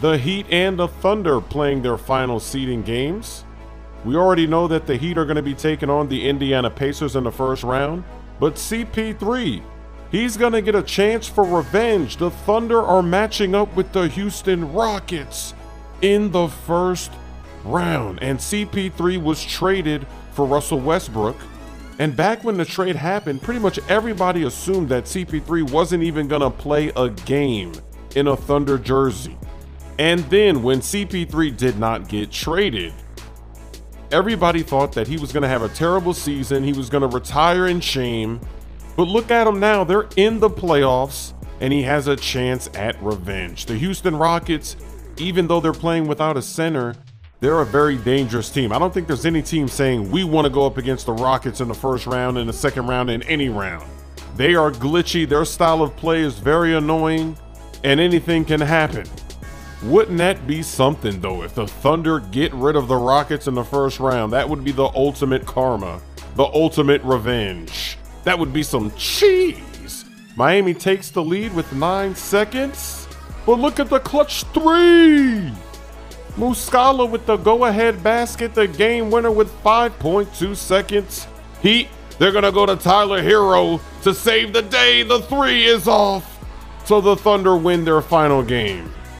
the Heat and the Thunder playing their final seeding games. We already know that the Heat are going to be taking on the Indiana Pacers in the first round, but CP3, he's going to get a chance for revenge. The Thunder are matching up with the Houston Rockets in the first round, and CP3 was traded for Russell Westbrook. And back when the trade happened, pretty much everybody assumed that CP3 wasn't even going to play a game in a Thunder jersey. And then when CP3 did not get traded, everybody thought that he was going to have a terrible season. He was going to retire in shame. But look at him now. They're in the playoffs, and he has a chance at revenge. The Houston Rockets, even though they're playing without a center, they're a very dangerous team. I don't think there's any team saying we want to go up against the Rockets in the first round, in the second round, in any round. They are glitchy. Their style of play is very annoying, and anything can happen. Wouldn't that be something though if the Thunder get rid of the Rockets in the first round? That would be the ultimate karma, the ultimate revenge. That would be some cheese. Miami takes the lead with nine seconds, but look at the clutch three. Muscala with the go ahead basket, the game winner with 5.2 seconds. Heat, they're to go to Tyler Herro to save the day. The three is off. So the Thunder win their final game.